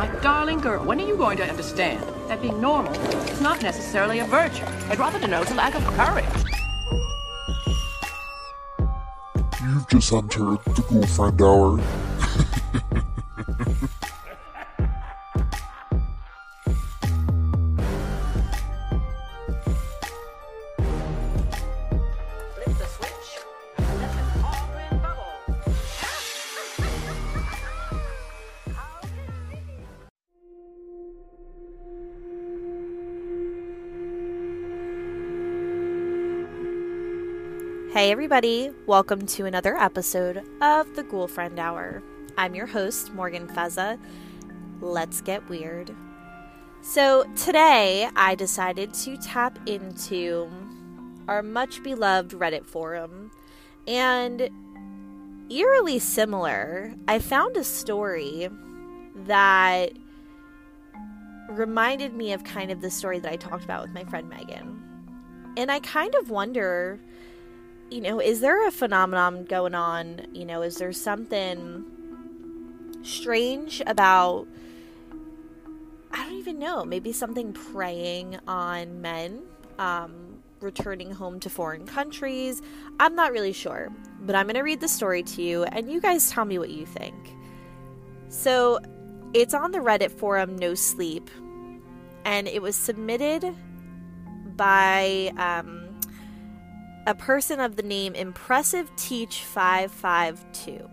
My darling girl, when are you going to understand that being normal is not necessarily a virtue? It rather denotes a lack of courage. You've just entered the Ghoul Friend Hour. Everybody, welcome to another episode of the Ghoul Friend Hour. I'm your host, Morgan Feza. Let's get weird. So, today I decided to tap into our much beloved Reddit forum, and eerily similar, I found a story that reminded me of kind of the story that I talked about with my friend Megan. And I kind of wonder you know, is there a phenomenon going on? You know, is there something strange about, I don't even know, maybe something preying on men um, returning home to foreign countries? I'm not really sure, but I'm going to read the story to you and you guys tell me what you think. So it's on the Reddit forum No Sleep and it was submitted by. Um, a person of the name Impressive Teach 552.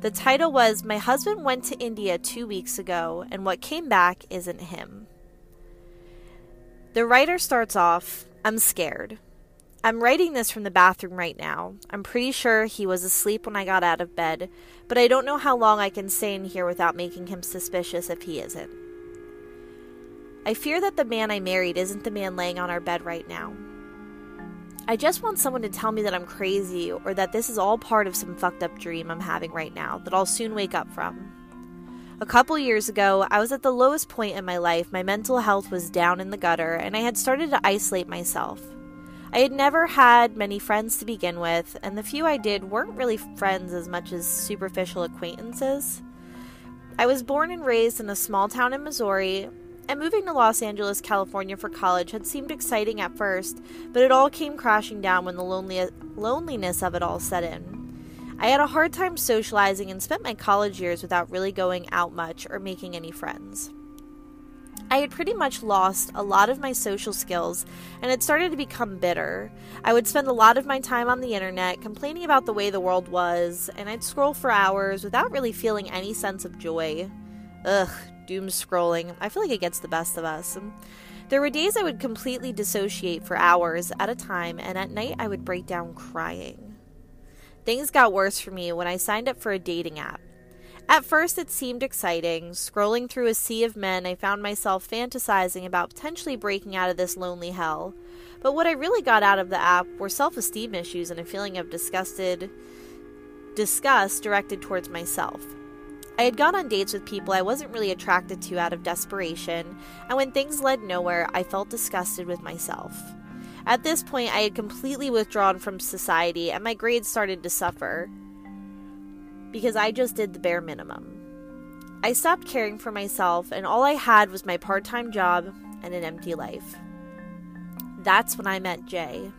The title was My Husband Went to India two weeks ago, and what came back isn't him. The writer starts off I'm scared. I'm writing this from the bathroom right now. I'm pretty sure he was asleep when I got out of bed, but I don't know how long I can stay in here without making him suspicious if he isn't. I fear that the man I married isn't the man laying on our bed right now. I just want someone to tell me that I'm crazy or that this is all part of some fucked up dream I'm having right now that I'll soon wake up from. A couple years ago, I was at the lowest point in my life. My mental health was down in the gutter, and I had started to isolate myself. I had never had many friends to begin with, and the few I did weren't really friends as much as superficial acquaintances. I was born and raised in a small town in Missouri, and moving to Los Angeles, California for college had seemed exciting at first, but it all came crashing down when the lonely- loneliness of it all set in. I had a hard time socializing and spent my college years without really going out much or making any friends. I had pretty much lost a lot of my social skills and had started to become bitter. I would spend a lot of my time on the internet complaining about the way the world was, and I'd scroll for hours without really feeling any sense of joy. Ugh, doom scrolling. I feel like it gets the best of us. There were days I would completely dissociate for hours at a time, and at night I would break down crying. Things got worse for me when I signed up for a dating app. At first, it seemed exciting. Scrolling through a sea of men, I found myself fantasizing about potentially breaking out of this lonely hell. But what I really got out of the app were self esteem issues and a feeling of disgusted disgust directed towards myself. I had gone on dates with people I wasn't really attracted to out of desperation, and when things led nowhere, I felt disgusted with myself. At this point, I had completely withdrawn from society, and my grades started to suffer because I just did the bare minimum. I stopped caring for myself, and all I had was my part time job and an empty life. That's when I met Jay.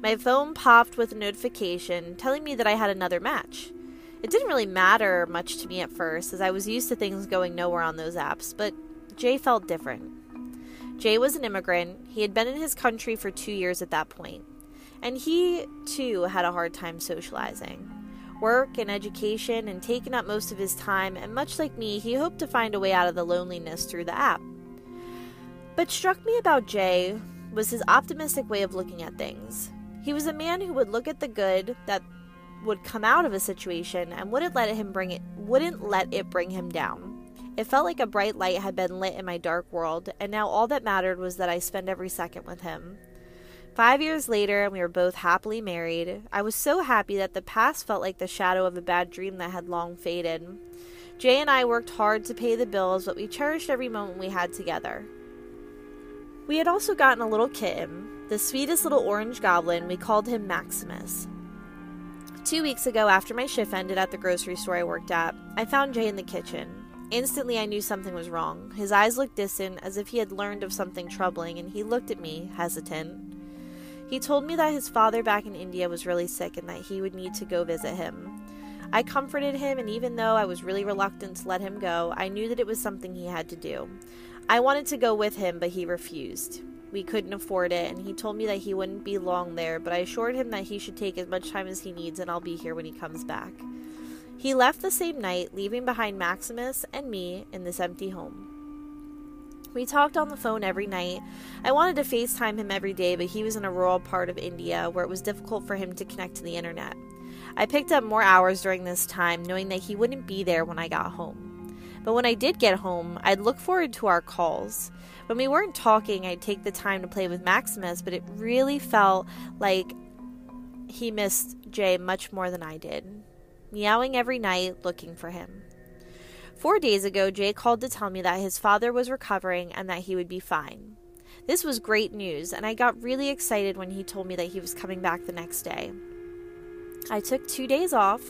My phone popped with a notification telling me that I had another match. It didn't really matter much to me at first, as I was used to things going nowhere on those apps, but Jay felt different. Jay was an immigrant. He had been in his country for two years at that point, and he, too, had a hard time socializing. Work and education and taken up most of his time, and much like me, he hoped to find a way out of the loneliness through the app. But struck me about Jay was his optimistic way of looking at things. He was a man who would look at the good that would come out of a situation and wouldn't let him bring it wouldn't let it bring him down. It felt like a bright light had been lit in my dark world, and now all that mattered was that I spend every second with him. Five years later, and we were both happily married. I was so happy that the past felt like the shadow of a bad dream that had long faded. Jay and I worked hard to pay the bills, but we cherished every moment we had together. We had also gotten a little kitten, the sweetest little orange goblin. We called him Maximus. Two weeks ago, after my shift ended at the grocery store I worked at, I found Jay in the kitchen. Instantly, I knew something was wrong. His eyes looked distant, as if he had learned of something troubling, and he looked at me, hesitant. He told me that his father back in India was really sick and that he would need to go visit him. I comforted him, and even though I was really reluctant to let him go, I knew that it was something he had to do. I wanted to go with him, but he refused. We couldn't afford it, and he told me that he wouldn't be long there, but I assured him that he should take as much time as he needs and I'll be here when he comes back. He left the same night, leaving behind Maximus and me in this empty home. We talked on the phone every night. I wanted to FaceTime him every day, but he was in a rural part of India where it was difficult for him to connect to the internet. I picked up more hours during this time, knowing that he wouldn't be there when I got home. But when I did get home, I'd look forward to our calls. When we weren't talking, I'd take the time to play with Maximus, but it really felt like he missed Jay much more than I did, meowing every night, looking for him. Four days ago, Jay called to tell me that his father was recovering and that he would be fine. This was great news, and I got really excited when he told me that he was coming back the next day. I took two days off.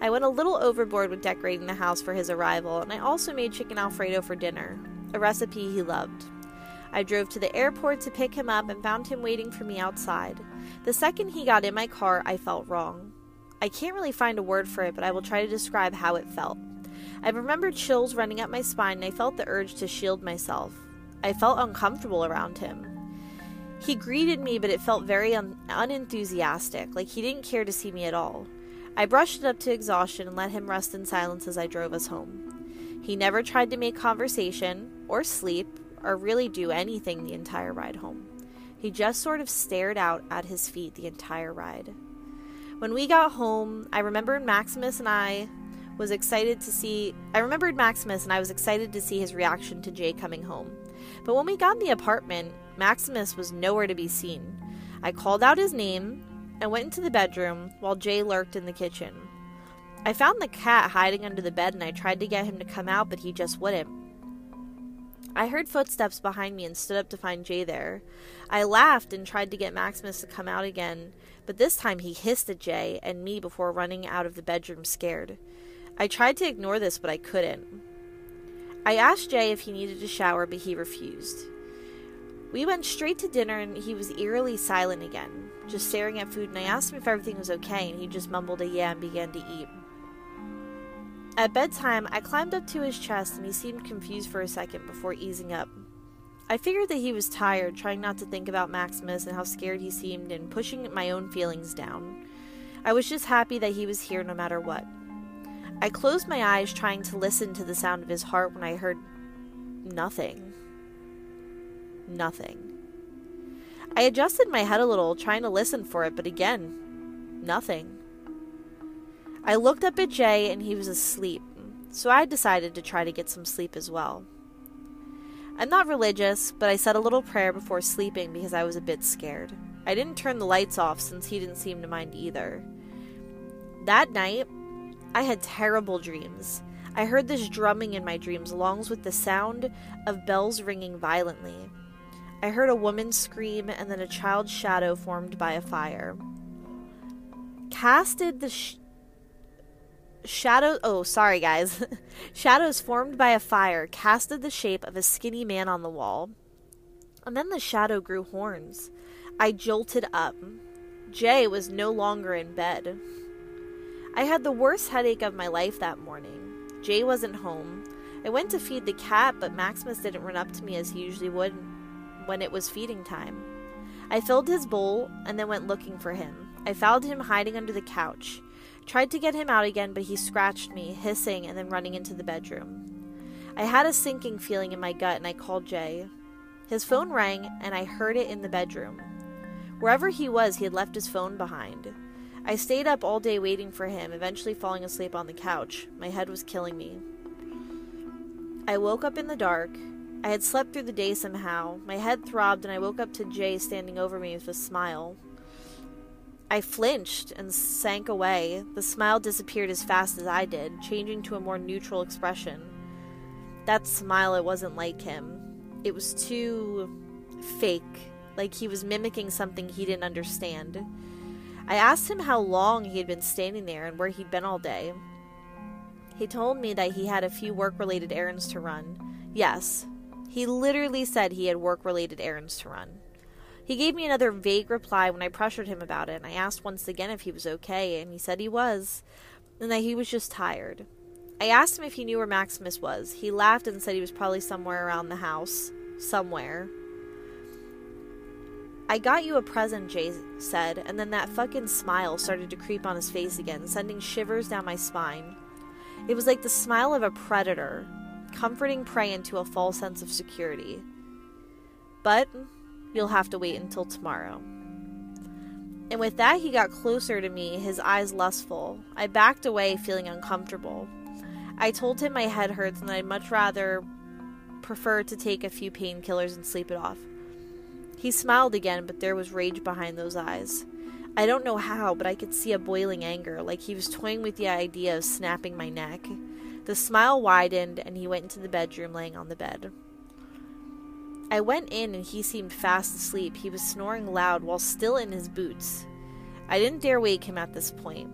I went a little overboard with decorating the house for his arrival, and I also made chicken alfredo for dinner, a recipe he loved. I drove to the airport to pick him up and found him waiting for me outside. The second he got in my car, I felt wrong. I can't really find a word for it, but I will try to describe how it felt. I remember chills running up my spine, and I felt the urge to shield myself. I felt uncomfortable around him. He greeted me, but it felt very un- unenthusiastic, like he didn't care to see me at all. I brushed it up to exhaustion and let him rest in silence as I drove us home. He never tried to make conversation, or sleep, or really do anything the entire ride home. He just sort of stared out at his feet the entire ride. When we got home, I remembered Maximus and I was excited to see I remembered Maximus and I was excited to see his reaction to Jay coming home. But when we got in the apartment, Maximus was nowhere to be seen. I called out his name and went into the bedroom while Jay lurked in the kitchen. I found the cat hiding under the bed and I tried to get him to come out, but he just wouldn't. I heard footsteps behind me and stood up to find Jay there. I laughed and tried to get Maximus to come out again, but this time he hissed at Jay and me before running out of the bedroom scared. I tried to ignore this, but I couldn't. I asked Jay if he needed a shower, but he refused. We went straight to dinner and he was eerily silent again, just staring at food, and I asked him if everything was okay, and he just mumbled a yeah and began to eat. At bedtime, I climbed up to his chest and he seemed confused for a second before easing up. I figured that he was tired, trying not to think about Maximus and how scared he seemed and pushing my own feelings down. I was just happy that he was here no matter what. I closed my eyes, trying to listen to the sound of his heart when I heard nothing. Nothing. I adjusted my head a little, trying to listen for it, but again, nothing. I looked up at Jay and he was asleep, so I decided to try to get some sleep as well. I'm not religious, but I said a little prayer before sleeping because I was a bit scared. I didn't turn the lights off since he didn't seem to mind either. That night, I had terrible dreams. I heard this drumming in my dreams, along with the sound of bells ringing violently. I heard a woman scream and then a child's shadow formed by a fire. Casted the sh- shadow. Oh, sorry, guys. Shadows formed by a fire casted the shape of a skinny man on the wall. And then the shadow grew horns. I jolted up. Jay was no longer in bed. I had the worst headache of my life that morning. Jay wasn't home. I went to feed the cat, but Maximus didn't run up to me as he usually would when it was feeding time. I filled his bowl and then went looking for him. I found him hiding under the couch. Tried to get him out again, but he scratched me, hissing and then running into the bedroom. I had a sinking feeling in my gut and I called Jay. His phone rang and I heard it in the bedroom. Wherever he was, he had left his phone behind. I stayed up all day waiting for him, eventually falling asleep on the couch. My head was killing me. I woke up in the dark. I had slept through the day somehow. My head throbbed, and I woke up to Jay standing over me with a smile. I flinched and sank away. The smile disappeared as fast as I did, changing to a more neutral expression. That smile, it wasn't like him. It was too fake, like he was mimicking something he didn't understand. I asked him how long he had been standing there and where he'd been all day. He told me that he had a few work related errands to run. Yes, he literally said he had work related errands to run. He gave me another vague reply when I pressured him about it, and I asked once again if he was okay, and he said he was, and that he was just tired. I asked him if he knew where Maximus was. He laughed and said he was probably somewhere around the house. Somewhere. I got you a present, Jay said, and then that fucking smile started to creep on his face again, sending shivers down my spine. It was like the smile of a predator, comforting prey into a false sense of security. But you'll have to wait until tomorrow. And with that, he got closer to me, his eyes lustful. I backed away, feeling uncomfortable. I told him my head hurts and I'd much rather prefer to take a few painkillers and sleep it off. He smiled again, but there was rage behind those eyes. I don't know how, but I could see a boiling anger, like he was toying with the idea of snapping my neck. The smile widened, and he went into the bedroom, laying on the bed. I went in, and he seemed fast asleep. He was snoring loud while still in his boots. I didn't dare wake him at this point.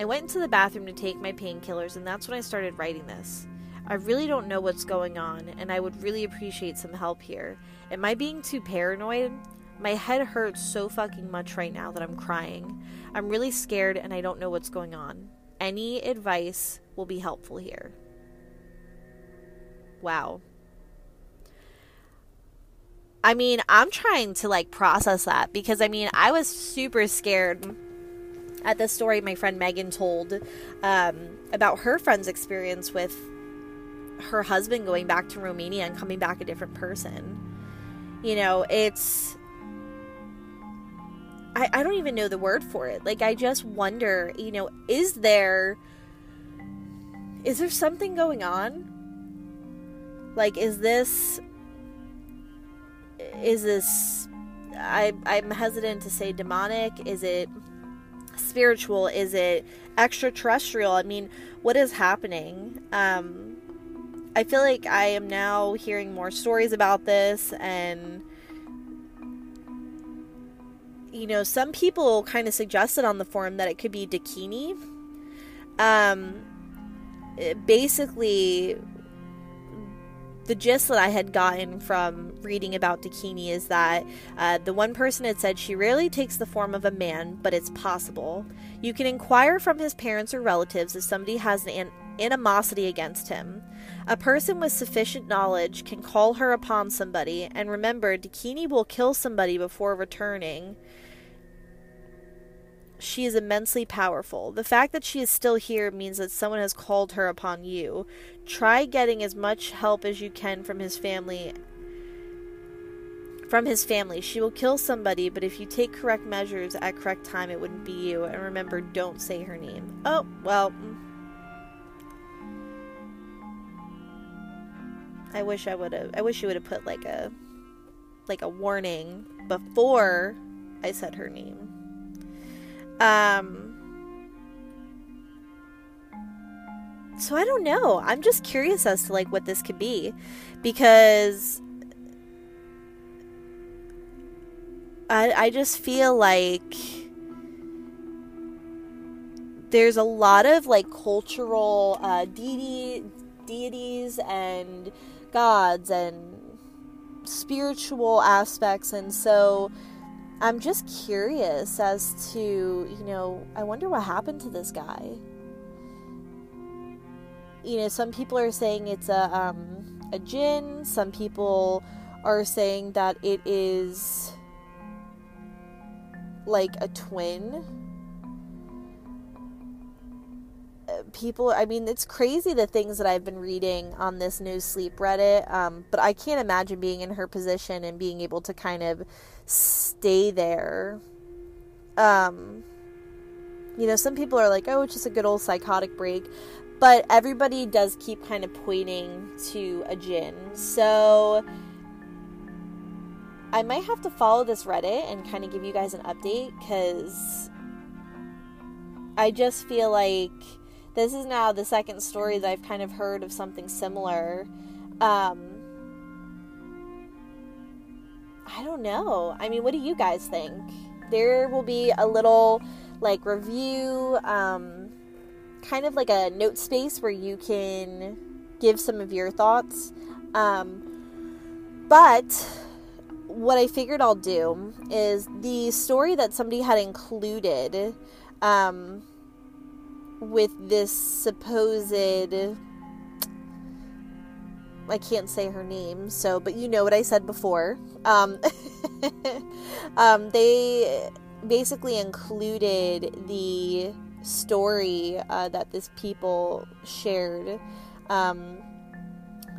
I went into the bathroom to take my painkillers, and that's when I started writing this. I really don't know what's going on, and I would really appreciate some help here. Am I being too paranoid? My head hurts so fucking much right now that I'm crying. I'm really scared and I don't know what's going on. Any advice will be helpful here. Wow. I mean, I'm trying to like process that because I mean, I was super scared at the story my friend Megan told um, about her friend's experience with her husband going back to Romania and coming back a different person. You know, it's. I, I don't even know the word for it. Like, I just wonder, you know, is there. Is there something going on? Like, is this. Is this. I, I'm hesitant to say demonic. Is it spiritual? Is it extraterrestrial? I mean, what is happening? Um, I feel like I am now hearing more stories about this, and you know, some people kind of suggested on the forum that it could be Dakini. Um, basically, the gist that I had gotten from reading about Dakini is that uh, the one person had said she rarely takes the form of a man, but it's possible. You can inquire from his parents or relatives if somebody has an animosity against him. A person with sufficient knowledge can call her upon somebody, and remember, Dakini will kill somebody before returning. She is immensely powerful. The fact that she is still here means that someone has called her upon you. Try getting as much help as you can from his family. From his family. She will kill somebody, but if you take correct measures at correct time, it wouldn't be you. And remember, don't say her name. Oh, well. I wish I would have. I wish you would have put like a, like a warning before I said her name. Um. So I don't know. I'm just curious as to like what this could be, because I I just feel like there's a lot of like cultural uh, deity deities and gods and spiritual aspects and so I'm just curious as to, you know, I wonder what happened to this guy. You know, some people are saying it's a um a jinn, some people are saying that it is like a twin people i mean it's crazy the things that i've been reading on this No Sleep reddit um, but i can't imagine being in her position and being able to kind of stay there. Um, you know some people are like oh it's just a good old psychotic break but everybody does keep kind of pointing to a jinn. So i might have to follow this reddit and kind of give you guys an update because i just feel like this is now the second story that I've kind of heard of something similar. Um, I don't know. I mean, what do you guys think? There will be a little like review um, kind of like a note space where you can give some of your thoughts. Um, but what I figured I'll do is the story that somebody had included um, with this supposed. I can't say her name, so but you know what I said before. Um, um, they basically included the story uh, that this people shared um,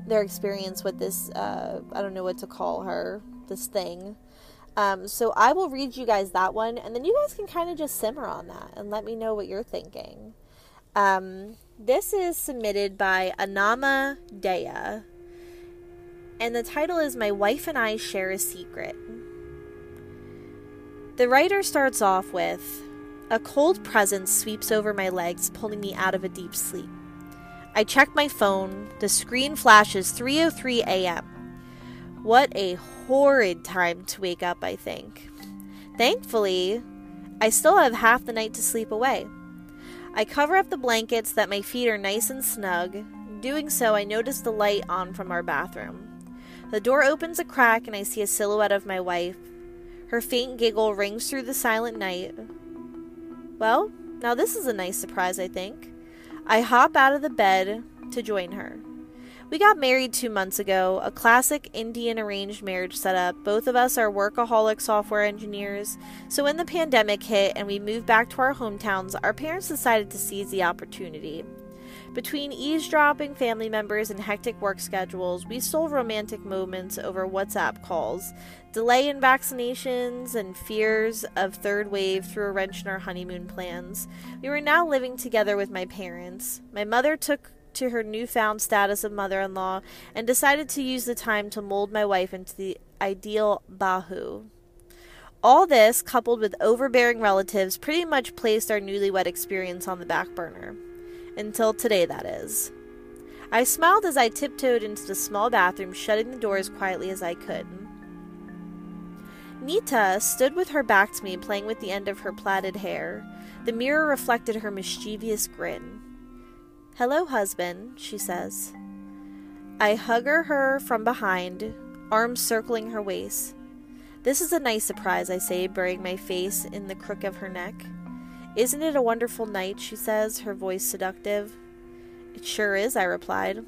their experience with this uh, i don't know what to call her this thing um, so i will read you guys that one and then you guys can kind of just simmer on that and let me know what you're thinking um, this is submitted by anama dea and the title is my wife and i share a secret the writer starts off with A cold presence sweeps over my legs, pulling me out of a deep sleep. I check my phone. The screen flashes 3:03 a.m. What a horrid time to wake up, I think. Thankfully, I still have half the night to sleep away. I cover up the blankets that my feet are nice and snug. Doing so, I notice the light on from our bathroom. The door opens a crack and I see a silhouette of my wife her faint giggle rings through the silent night. Well, now this is a nice surprise, I think. I hop out of the bed to join her. We got married two months ago, a classic Indian arranged marriage setup. Both of us are workaholic software engineers. So when the pandemic hit and we moved back to our hometowns, our parents decided to seize the opportunity. Between eavesdropping family members and hectic work schedules, we stole romantic moments over WhatsApp calls. Delay in vaccinations and fears of third wave threw a wrench in our honeymoon plans. We were now living together with my parents. My mother took to her newfound status of mother in law and decided to use the time to mold my wife into the ideal Bahu. All this, coupled with overbearing relatives, pretty much placed our newlywed experience on the back burner. Until today, that is. I smiled as I tiptoed into the small bathroom, shutting the door as quietly as I could. Nita stood with her back to me, playing with the end of her plaited hair. The mirror reflected her mischievous grin. Hello, husband, she says. I hug her from behind, arms circling her waist. This is a nice surprise, I say, burying my face in the crook of her neck. Isn't it a wonderful night? she says, her voice seductive. It sure is, I replied.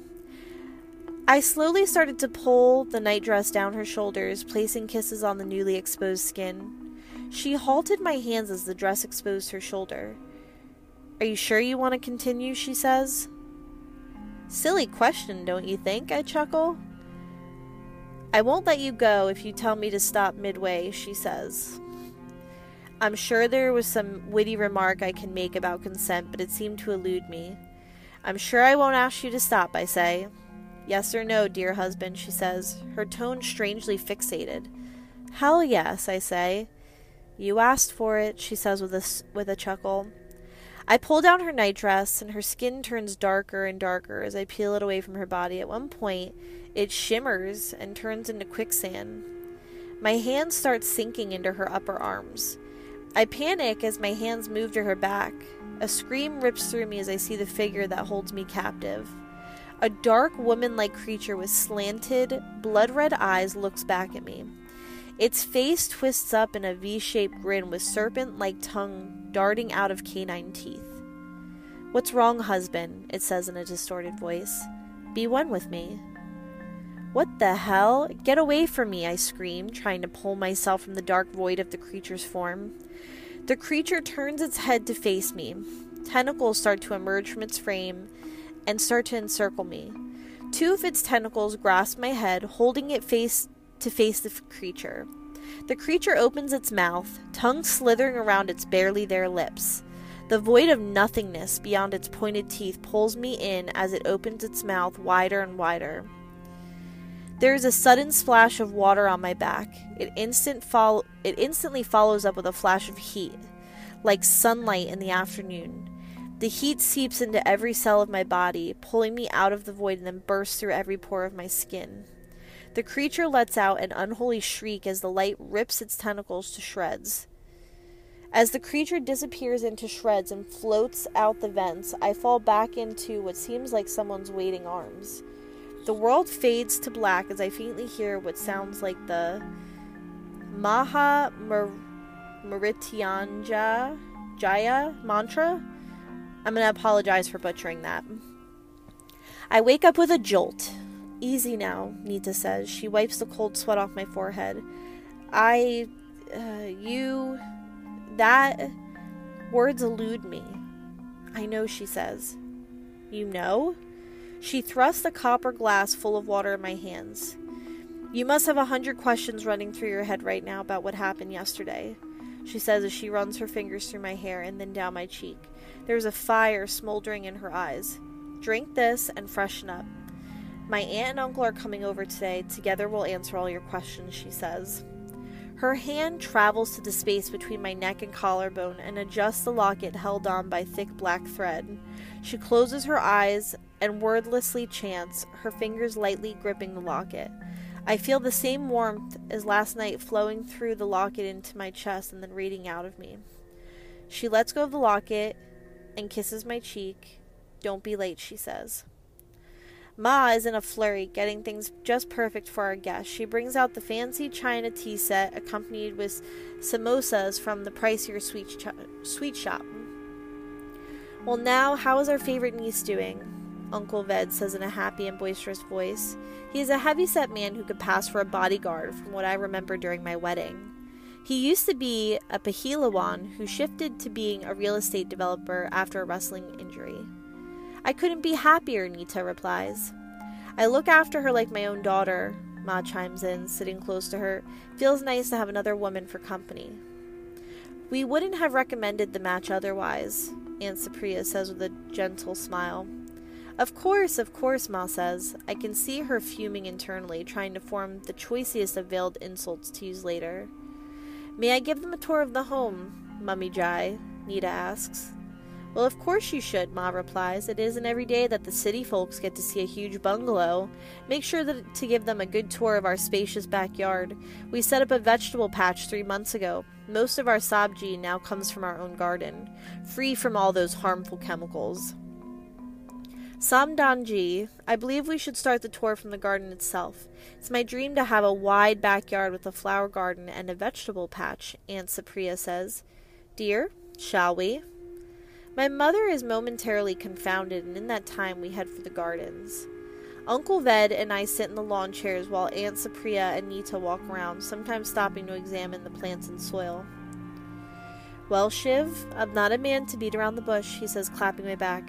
I slowly started to pull the nightdress down her shoulders, placing kisses on the newly exposed skin. She halted my hands as the dress exposed her shoulder. Are you sure you want to continue? she says. Silly question, don't you think? I chuckle. I won't let you go if you tell me to stop midway, she says. I'm sure there was some witty remark I can make about consent, but it seemed to elude me. I'm sure I won't ask you to stop, I say. Yes or no, dear husband, she says, her tone strangely fixated. Hell yes, I say. You asked for it, she says with a, with a chuckle. I pull down her nightdress, and her skin turns darker and darker as I peel it away from her body. At one point, it shimmers and turns into quicksand. My hands start sinking into her upper arms. I panic as my hands move to her back. A scream rips through me as I see the figure that holds me captive. A dark woman like creature with slanted, blood red eyes looks back at me. Its face twists up in a V shaped grin with serpent like tongue darting out of canine teeth. What's wrong, husband? It says in a distorted voice. Be one with me. What the hell? Get away from me, I scream, trying to pull myself from the dark void of the creature's form. The creature turns its head to face me. Tentacles start to emerge from its frame and start to encircle me. Two of its tentacles grasp my head, holding it face to face the creature. The creature opens its mouth, tongue slithering around its barely there lips. The void of nothingness beyond its pointed teeth pulls me in as it opens its mouth wider and wider. There is a sudden splash of water on my back. It instant fol- it instantly follows up with a flash of heat, like sunlight in the afternoon. The heat seeps into every cell of my body, pulling me out of the void and then bursts through every pore of my skin. The creature lets out an unholy shriek as the light rips its tentacles to shreds. As the creature disappears into shreds and floats out the vents, I fall back into what seems like someone's waiting arms. The world fades to black as I faintly hear what sounds like the Maha Marityanja Jaya mantra. I'm going to apologize for butchering that. I wake up with a jolt. Easy now, Nita says. She wipes the cold sweat off my forehead. I. Uh, you. That. Words elude me. I know, she says. You know? She thrusts a copper glass full of water in my hands. You must have a hundred questions running through your head right now about what happened yesterday, she says as she runs her fingers through my hair and then down my cheek. There's a fire smoldering in her eyes. Drink this and freshen up. My aunt and uncle are coming over today. Together we'll answer all your questions, she says. Her hand travels to the space between my neck and collarbone and adjusts the locket held on by thick black thread. She closes her eyes and wordlessly chants, her fingers lightly gripping the locket. I feel the same warmth as last night flowing through the locket into my chest and then radiating out of me. She lets go of the locket and kisses my cheek. Don't be late, she says. Ma is in a flurry, getting things just perfect for our guests. She brings out the fancy china tea set, accompanied with samosas from the pricier sweet, ch- sweet shop. Well, now, how is our favorite niece doing? Uncle Ved says in a happy and boisterous voice. He is a heavy set man who could pass for a bodyguard, from what I remember during my wedding. He used to be a Pahilawan who shifted to being a real estate developer after a wrestling injury. I couldn't be happier, Nita replies. I look after her like my own daughter, Ma chimes in, sitting close to her. Feels nice to have another woman for company. We wouldn't have recommended the match otherwise, Aunt Supriya says with a gentle smile. Of course, of course, Ma says. I can see her fuming internally, trying to form the choicest of veiled insults to use later. May I give them a tour of the home, Mummy Jai? Nita asks. Well, of course you should, Ma replies. It isn't every day that the city folks get to see a huge bungalow. Make sure that, to give them a good tour of our spacious backyard. We set up a vegetable patch three months ago. Most of our sabji now comes from our own garden, free from all those harmful chemicals. Samdanji, I believe we should start the tour from the garden itself. It's my dream to have a wide backyard with a flower garden and a vegetable patch, Aunt Supriya says. Dear, shall we? My mother is momentarily confounded, and in that time we head for the gardens. Uncle Ved and I sit in the lawn chairs while Aunt Supriya and Nita walk around, sometimes stopping to examine the plants and soil. Well, Shiv, I'm not a man to beat around the bush, he says, clapping my back.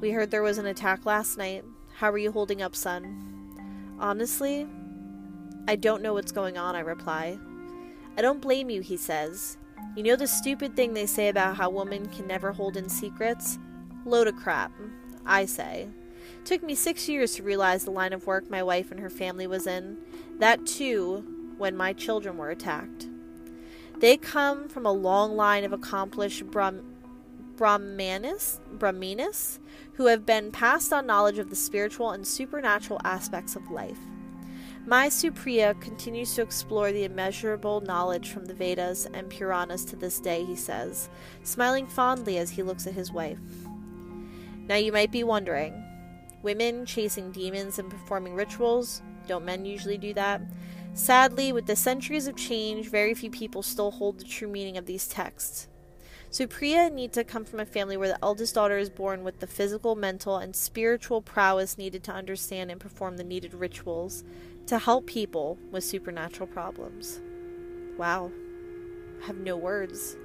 We heard there was an attack last night. How are you holding up, son? Honestly, I don't know what's going on, I reply. I don't blame you, he says. You know the stupid thing they say about how women can never hold in secrets? Load of crap, I say. Took me six years to realize the line of work my wife and her family was in. That too, when my children were attacked. They come from a long line of accomplished Brahm- Brahmanis, Brahminis who have been passed on knowledge of the spiritual and supernatural aspects of life. Mai Supriya continues to explore the immeasurable knowledge from the Vedas and Puranas to this day, he says, smiling fondly as he looks at his wife. Now you might be wondering women chasing demons and performing rituals? Don't men usually do that? Sadly, with the centuries of change, very few people still hold the true meaning of these texts. Supriya and Nita come from a family where the eldest daughter is born with the physical, mental, and spiritual prowess needed to understand and perform the needed rituals to help people with supernatural problems. Wow. I have no words.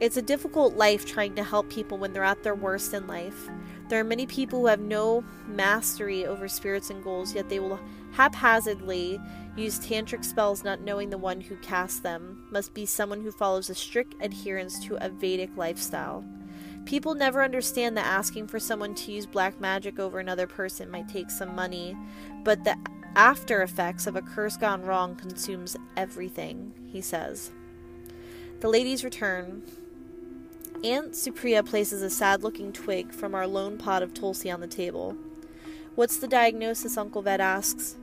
It's a difficult life trying to help people when they're at their worst in life. There are many people who have no mastery over spirits and goals, yet they will haphazardly use tantric spells not knowing the one who casts them must be someone who follows a strict adherence to a Vedic lifestyle. People never understand that asking for someone to use black magic over another person might take some money, but the after effects of a curse gone wrong consumes everything, he says. The ladies return. Aunt Supriya places a sad looking twig from our lone pot of tulsi on the table. What's the diagnosis? Uncle Ved asks.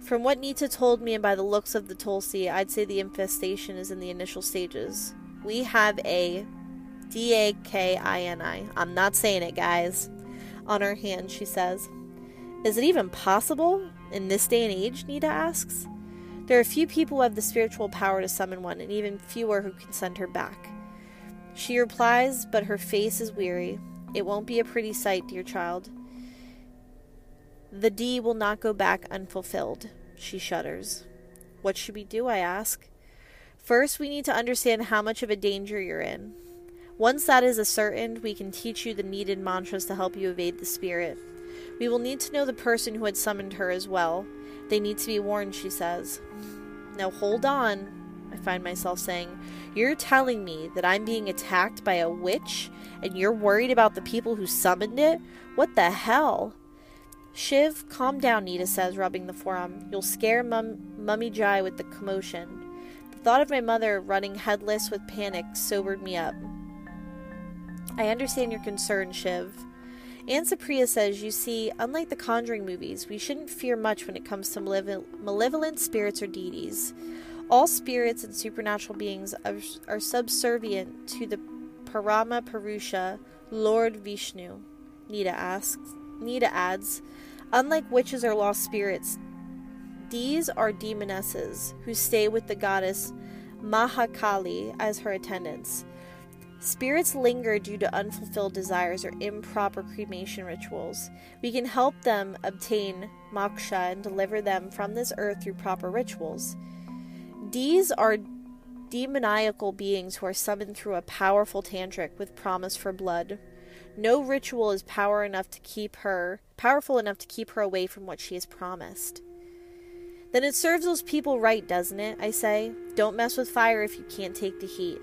From what Nita told me and by the looks of the Tulsi, I'd say the infestation is in the initial stages. We have a D A K I N I. I'm not saying it, guys. On her hand, she says. Is it even possible in this day and age? Nita asks. There are few people who have the spiritual power to summon one, and even fewer who can send her back. She replies, but her face is weary. It won't be a pretty sight, dear child. The D will not go back unfulfilled. She shudders. What should we do? I ask. First, we need to understand how much of a danger you're in. Once that is ascertained, we can teach you the needed mantras to help you evade the spirit. We will need to know the person who had summoned her as well. They need to be warned, she says. Now hold on, I find myself saying. You're telling me that I'm being attacked by a witch and you're worried about the people who summoned it? What the hell? Shiv, calm down, Nita says, rubbing the forearm. You'll scare Mum- Mummy Jai with the commotion. The thought of my mother running headless with panic sobered me up. I understand your concern, Shiv. Aunt Supriya says, You see, unlike the Conjuring movies, we shouldn't fear much when it comes to malevolent spirits or deities. All spirits and supernatural beings are, are subservient to the Parama Purusha, Lord Vishnu. Nita asks. Nita adds, unlike witches or lost spirits, these are demonesses who stay with the goddess Mahakali as her attendants. Spirits linger due to unfulfilled desires or improper cremation rituals. We can help them obtain moksha and deliver them from this earth through proper rituals. These are demoniacal beings who are summoned through a powerful tantric with promise for blood. No ritual is power enough to keep her powerful enough to keep her away from what she has promised. Then it serves those people right, doesn't it? I say. Don't mess with fire if you can't take the heat.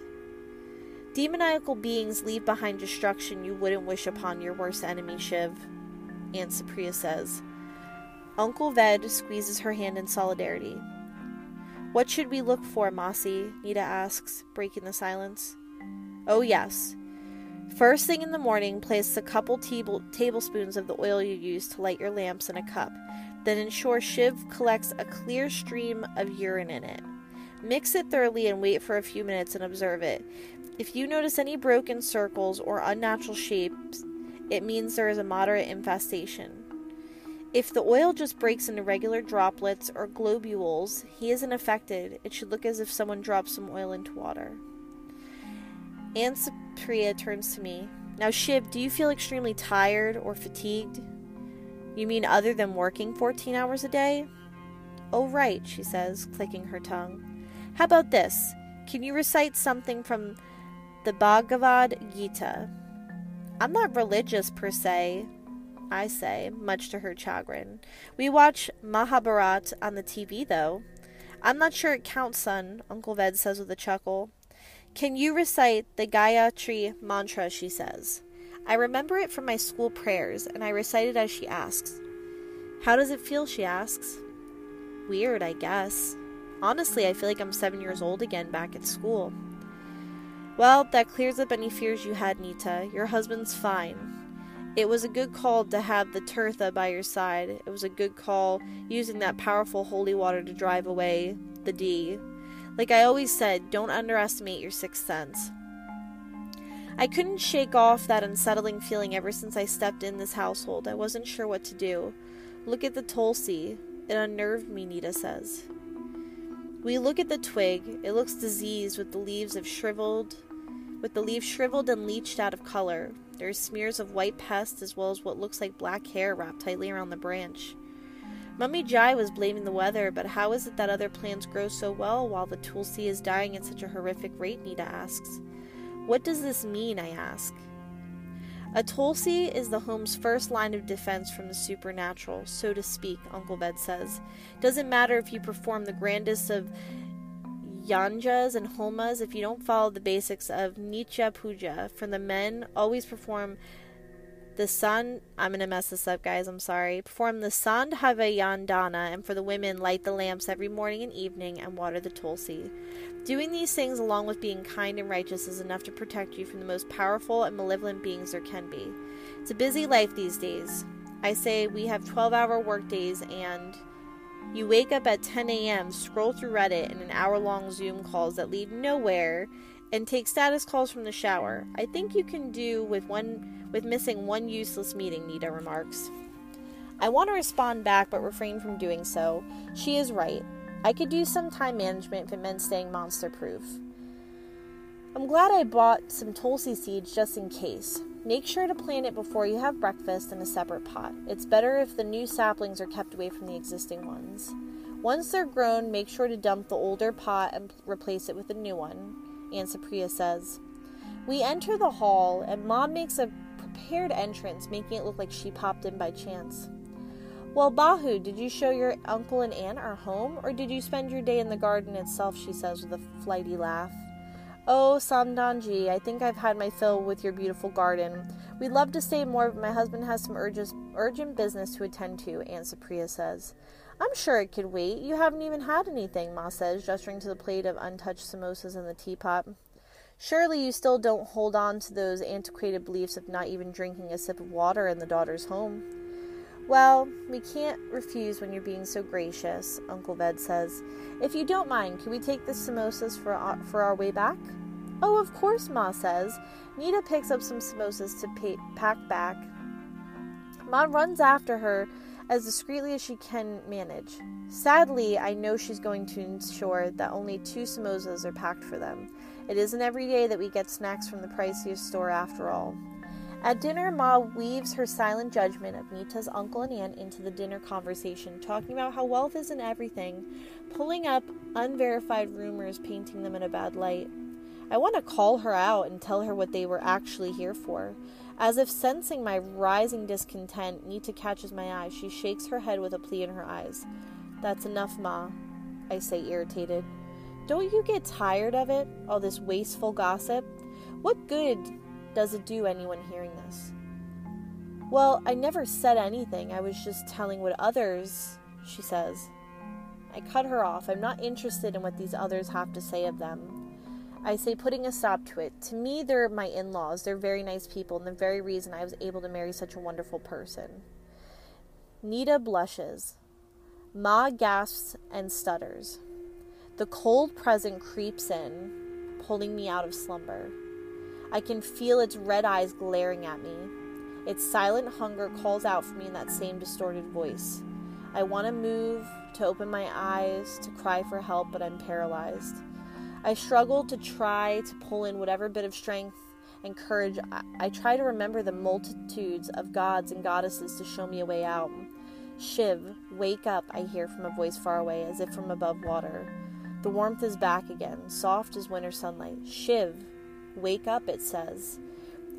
Demoniacal beings leave behind destruction you wouldn't wish upon your worst enemy, Shiv, Aunt Supriya says. Uncle Ved squeezes her hand in solidarity. What should we look for, Mossy? Nita asks, breaking the silence. Oh, yes. First thing in the morning, place a couple tablespoons of the oil you use to light your lamps in a cup. Then ensure Shiv collects a clear stream of urine in it. Mix it thoroughly and wait for a few minutes and observe it. If you notice any broken circles or unnatural shapes, it means there is a moderate infestation. If the oil just breaks into regular droplets or globules, he isn't affected. It should look as if someone dropped some oil into water. Aunt Supriya turns to me. Now, Shiv, do you feel extremely tired or fatigued? You mean other than working 14 hours a day? Oh, right, she says, clicking her tongue. How about this? Can you recite something from the Bhagavad Gita. I'm not religious per se, I say, much to her chagrin. We watch Mahabharat on the TV, though. I'm not sure it counts, son, Uncle Ved says with a chuckle. Can you recite the Gayatri mantra? she says. I remember it from my school prayers, and I recite it as she asks. How does it feel? she asks. Weird, I guess. Honestly, I feel like I'm seven years old again back at school. Well, that clears up any fears you had, Nita. Your husband's fine. It was a good call to have the Tirtha by your side. It was a good call using that powerful holy water to drive away the D. Like I always said, don't underestimate your sixth sense. I couldn't shake off that unsettling feeling ever since I stepped in this household. I wasn't sure what to do. Look at the Tulsi. It unnerved me, Nita says. We look at the twig. It looks diseased with the leaves of shriveled with the leaves shriveled and leached out of color. There are smears of white pest as well as what looks like black hair wrapped tightly around the branch. Mummy Jai was blaming the weather, but how is it that other plants grow so well while the tulsi is dying at such a horrific rate? Nita asks. What does this mean? I ask. A Tulsi is the home's first line of defense from the supernatural, so to speak, Uncle Ved says. Doesn't matter if you perform the grandest of yajnas and homas if you don't follow the basics of Nitya Puja. For the men, always perform the sun. I'm gonna mess this up, guys. I'm sorry. Perform the Sandhavayandana, and for the women, light the lamps every morning and evening and water the tulsi. Doing these things, along with being kind and righteous, is enough to protect you from the most powerful and malevolent beings there can be. It's a busy life these days. I say we have 12 hour workdays and You wake up at 10 a.m., scroll through Reddit and an hour long Zoom calls that lead nowhere, and take status calls from the shower. I think you can do with one with missing one useless meeting, Nita remarks. I want to respond back but refrain from doing so. She is right. I could do some time management if it meant staying monster proof. I'm glad I bought some Tulsi seeds just in case. Make sure to plant it before you have breakfast in a separate pot. It's better if the new saplings are kept away from the existing ones. Once they're grown, make sure to dump the older pot and replace it with a new one, Aunt Supriya says. We enter the hall, and Mom makes a prepared entrance, making it look like she popped in by chance. Well, Bahu, did you show your uncle and aunt our home, or did you spend your day in the garden itself? she says with a flighty laugh. Oh, Samdanji, I think I've had my fill with your beautiful garden. We'd love to stay more, but my husband has some urgent, urgent business to attend to, Aunt Supriya says. I'm sure it could wait. You haven't even had anything, Ma says, gesturing to the plate of untouched samosas in the teapot. Surely you still don't hold on to those antiquated beliefs of not even drinking a sip of water in the daughter's home. Well, we can't refuse when you're being so gracious, Uncle Ved says. If you don't mind, can we take the samosas for our, for our way back? Oh, of course, Ma says. Nita picks up some samosas to pay, pack back. Ma runs after her as discreetly as she can manage. Sadly, I know she's going to ensure that only two samosas are packed for them. It isn't every day that we get snacks from the priciest store after all. At dinner, Ma weaves her silent judgment of Nita's uncle and aunt into the dinner conversation, talking about how wealth isn't everything, pulling up unverified rumors, painting them in a bad light. I want to call her out and tell her what they were actually here for. As if sensing my rising discontent, Nita catches my eye. She shakes her head with a plea in her eyes. That's enough, Ma, I say, irritated. Don't you get tired of it? All this wasteful gossip? What good does it do anyone hearing this? Well, I never said anything. I was just telling what others, she says. I cut her off. I'm not interested in what these others have to say of them. I say, putting a stop to it. To me, they're my in laws. They're very nice people, and the very reason I was able to marry such a wonderful person. Nita blushes. Ma gasps and stutters. The cold present creeps in, pulling me out of slumber. I can feel its red eyes glaring at me. Its silent hunger calls out for me in that same distorted voice. I want to move, to open my eyes, to cry for help, but I'm paralyzed. I struggle to try to pull in whatever bit of strength and courage. I, try to remember the multitudes of gods and goddesses to show me a way out. Shiv, wake up, I hear from a voice far away, as if from above water. The warmth is back again, soft as winter sunlight. Shiv, Wake up, it says.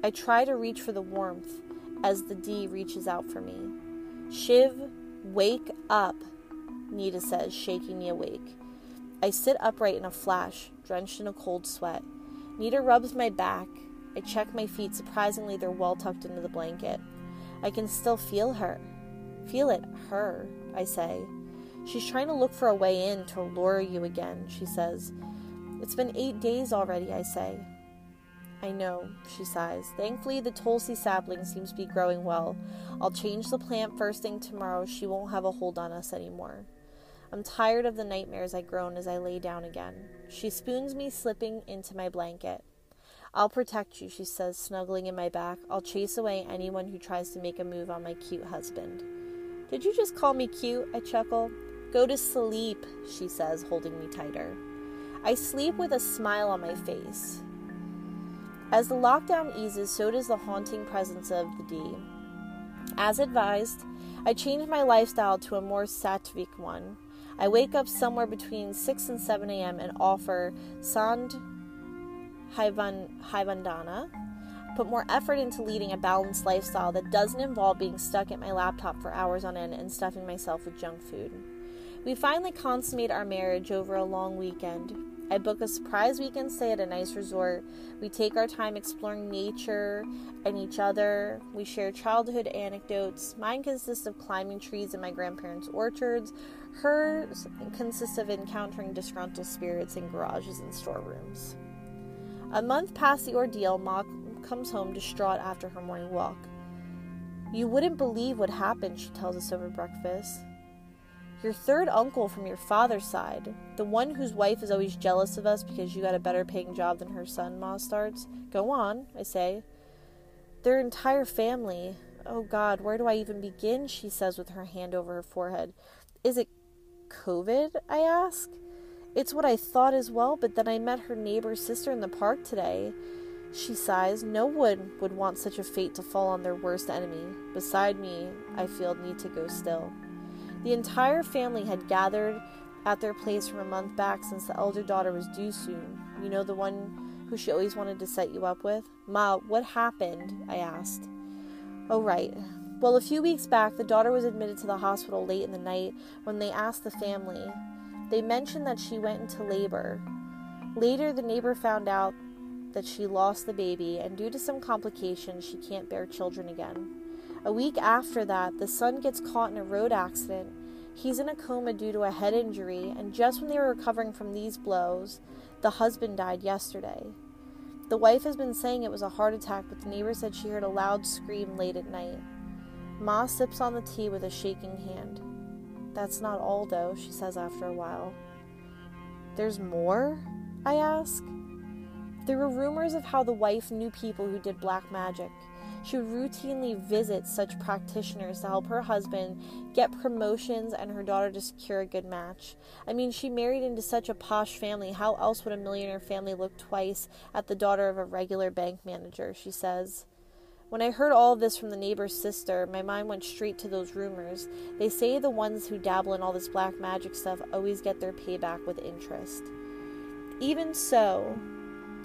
I try to reach for the warmth as the D reaches out for me. Shiv, wake up, Nita says, shaking me awake. I sit upright in a flash, drenched in a cold sweat. Nita rubs my back. I check my feet. Surprisingly, they're well tucked into the blanket. I can still feel her. Feel it, her, I say. She's trying to look for a way in to lure you again, she says. It's been eight days already, I say. I know, she sighs. Thankfully, the Tulsi sapling seems to be growing well. I'll change the plant first thing tomorrow. She won't have a hold on us anymore. I'm tired of the nightmares I groan as I lay down again. She spoons me, slipping into my blanket. I'll protect you, she says, snuggling in my back. I'll chase away anyone who tries to make a move on my cute husband. Did you just call me cute? I chuckle. Go to sleep, she says, holding me tighter. I sleep with a smile on my face. As the lockdown eases, so does the haunting presence of the D. As advised, I changed my lifestyle to a more sattvic one. I wake up somewhere between 6 and 7 a.m. and offer Sand Haivandana, put more effort into leading a balanced lifestyle that doesn't involve being stuck at my laptop for hours on end and stuffing myself with junk food. We finally consummate our marriage over a long weekend. I book a surprise weekend stay at a nice resort. We take our time exploring nature and each other. We share childhood anecdotes. Mine consists of climbing trees in my grandparents' orchards. Hers consists of encountering disgruntled spirits in garages and storerooms. A month past the ordeal, Ma comes home distraught after her morning walk. You wouldn't believe what happened, she tells us over breakfast. Your third uncle from your father's side, the one whose wife is always jealous of us because you got a better paying job than her son, Ma starts. Go on, I say. Their entire family. Oh God, where do I even begin? She says with her hand over her forehead. Is it COVID? I ask. It's what I thought as well, but then I met her neighbor's sister in the park today. She sighs. No one would want such a fate to fall on their worst enemy. Beside me, I feel Nita go still. The entire family had gathered at their place from a month back since the elder daughter was due soon. You know, the one who she always wanted to set you up with? Ma, what happened? I asked. Oh, right. Well, a few weeks back, the daughter was admitted to the hospital late in the night when they asked the family. They mentioned that she went into labor. Later, the neighbor found out that she lost the baby, and due to some complications, she can't bear children again. A week after that, the son gets caught in a road accident. He's in a coma due to a head injury, and just when they were recovering from these blows, the husband died yesterday. The wife has been saying it was a heart attack, but the neighbor said she heard a loud scream late at night. Ma sips on the tea with a shaking hand. That's not all, though, she says after a while. There's more? I ask. There were rumors of how the wife knew people who did black magic. She would routinely visit such practitioners to help her husband get promotions and her daughter to secure a good match. I mean, she married into such a posh family. How else would a millionaire family look twice at the daughter of a regular bank manager? She says. When I heard all this from the neighbor's sister, my mind went straight to those rumors. They say the ones who dabble in all this black magic stuff always get their payback with interest. Even so,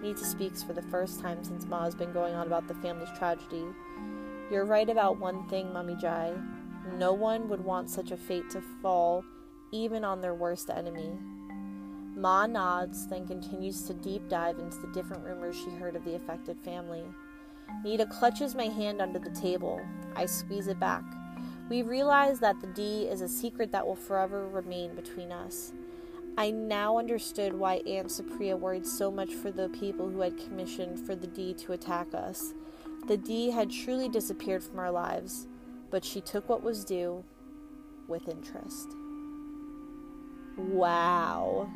Nita speaks for the first time since Ma has been going on about the family's tragedy. You're right about one thing, Mummy Ji. No one would want such a fate to fall, even on their worst enemy. Ma nods, then continues to deep dive into the different rumors she heard of the affected family. Nita clutches my hand under the table. I squeeze it back. We realize that the D is a secret that will forever remain between us. I now understood why Aunt Supriya worried so much for the people who had commissioned for the D to attack us. The D had truly disappeared from our lives, but she took what was due with interest. Wow.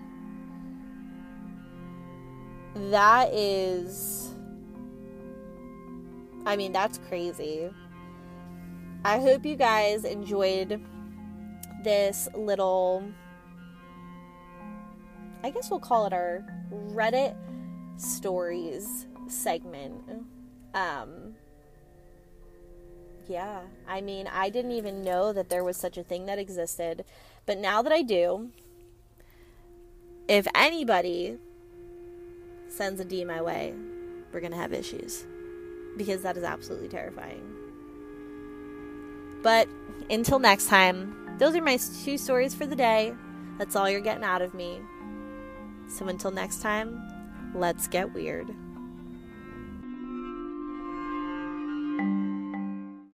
That is. I mean, that's crazy. I hope you guys enjoyed this little I guess we'll call it our Reddit stories segment. Um, yeah, I mean, I didn't even know that there was such a thing that existed, but now that I do, if anybody sends a D my way, we're gonna have issues because that is absolutely terrifying. But until next time, those are my two stories for the day. That's all you're getting out of me. So until next time, let's get weird.